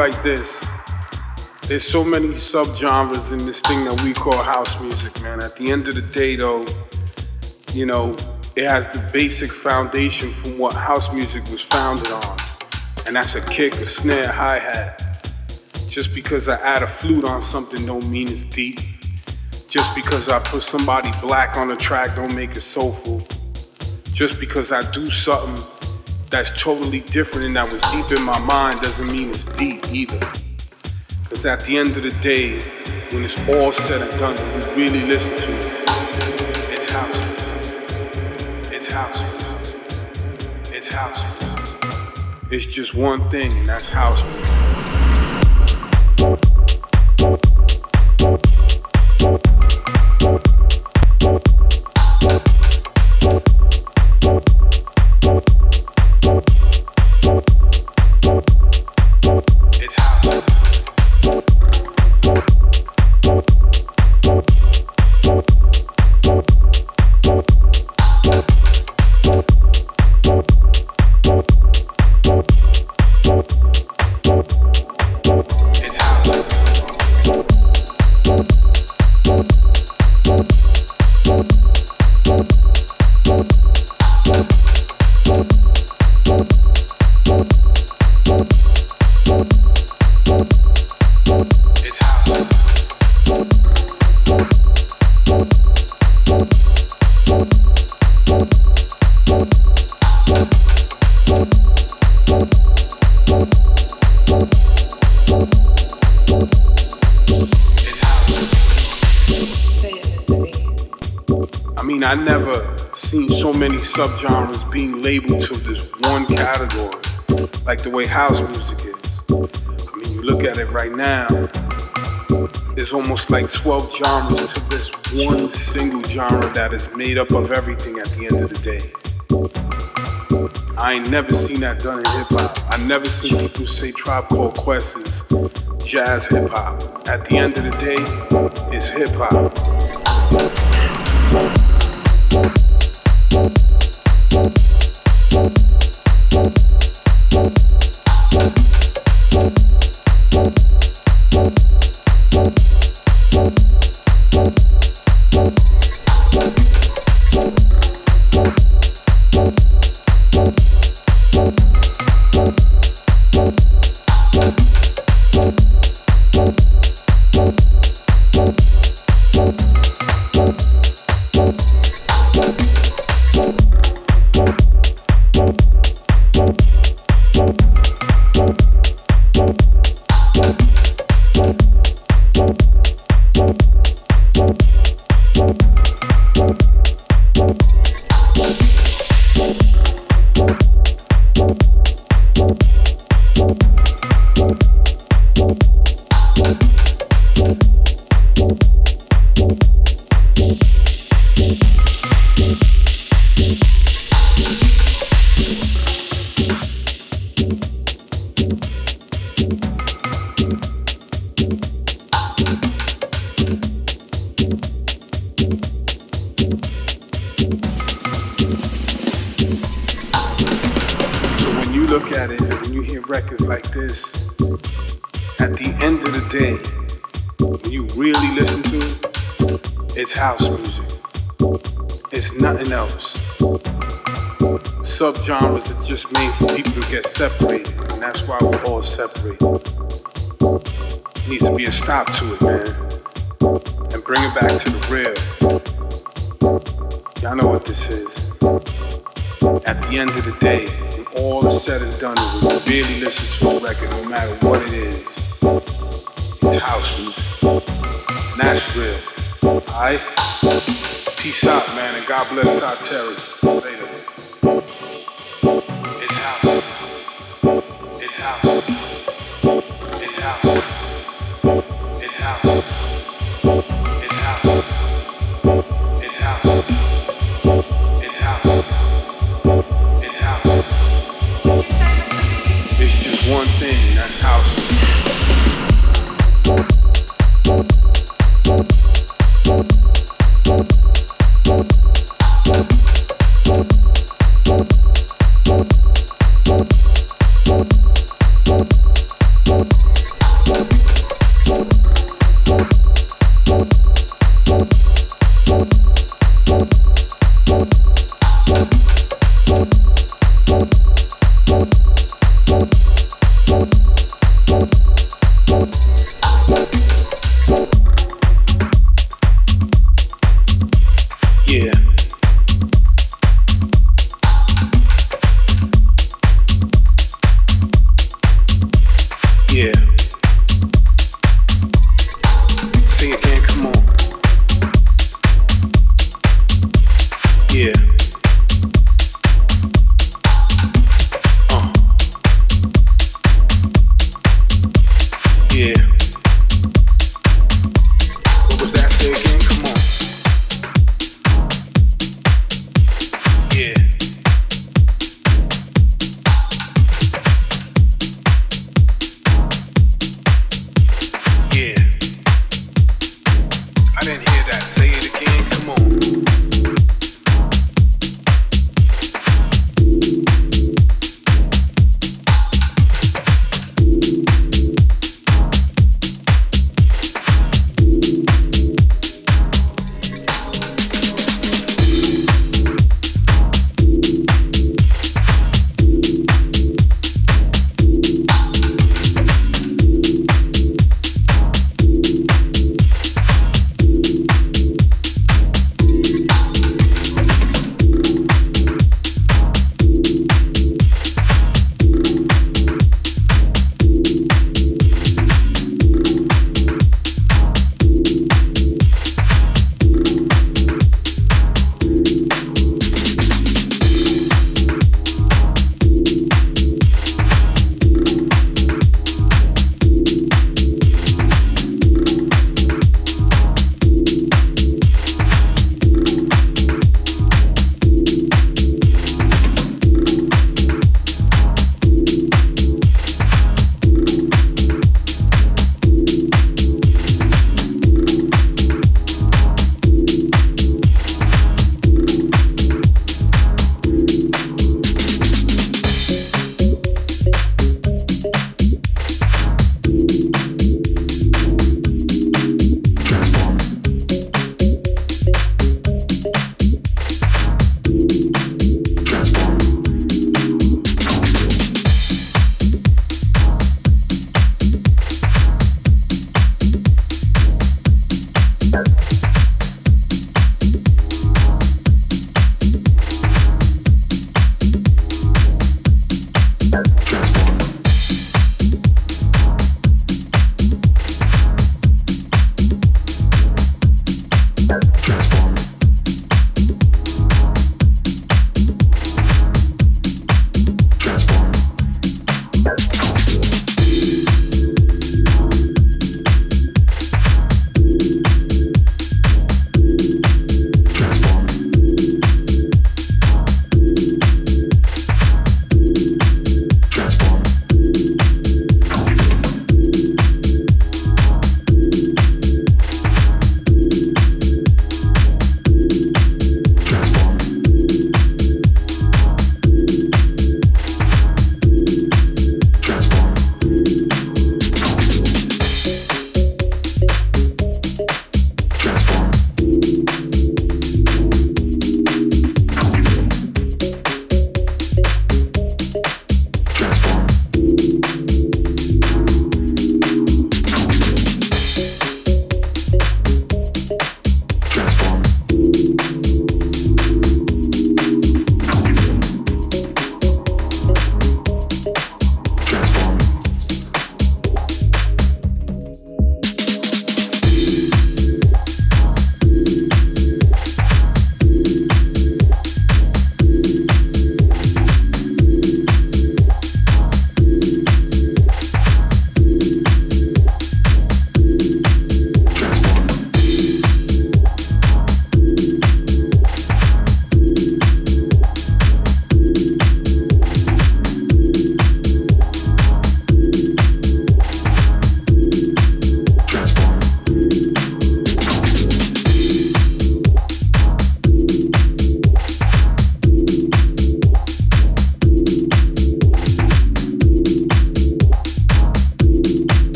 like this. There's so many subgenres in this thing that we call house music, man. At the end of the day, though, you know, it has the basic foundation from what house music was founded on. And that's a kick, a snare, hi hat. Just because I add a flute on something don't mean it's deep. Just because I put somebody black on a track don't make it soulful. Just because I do something that's totally different and that was deep in my mind doesn't mean it's deep either. Because at the end of the day, when it's all said and done, we really listen to it, it's house music. It's house music. It's house music. It's just one thing, and that's house music. Subgenres being labeled to this one category, like the way house music is. I mean, you look at it right now, there's almost like 12 genres to this one single genre that is made up of everything at the end of the day. I ain't never seen that done in hip hop. I never seen people say Tribe Called Quest is jazz hip hop. At the end of the day, it's hip hop. Bye. Just made for people to get separated, and that's why we're all separated. Needs to be a stop to it, man. And bring it back to the real. Y'all know what this is. At the end of the day, when all is said and done, we really listen to a record, no matter what it is, it's house music. And that's real. Alright? Peace out, man, and God bless Todd Terry.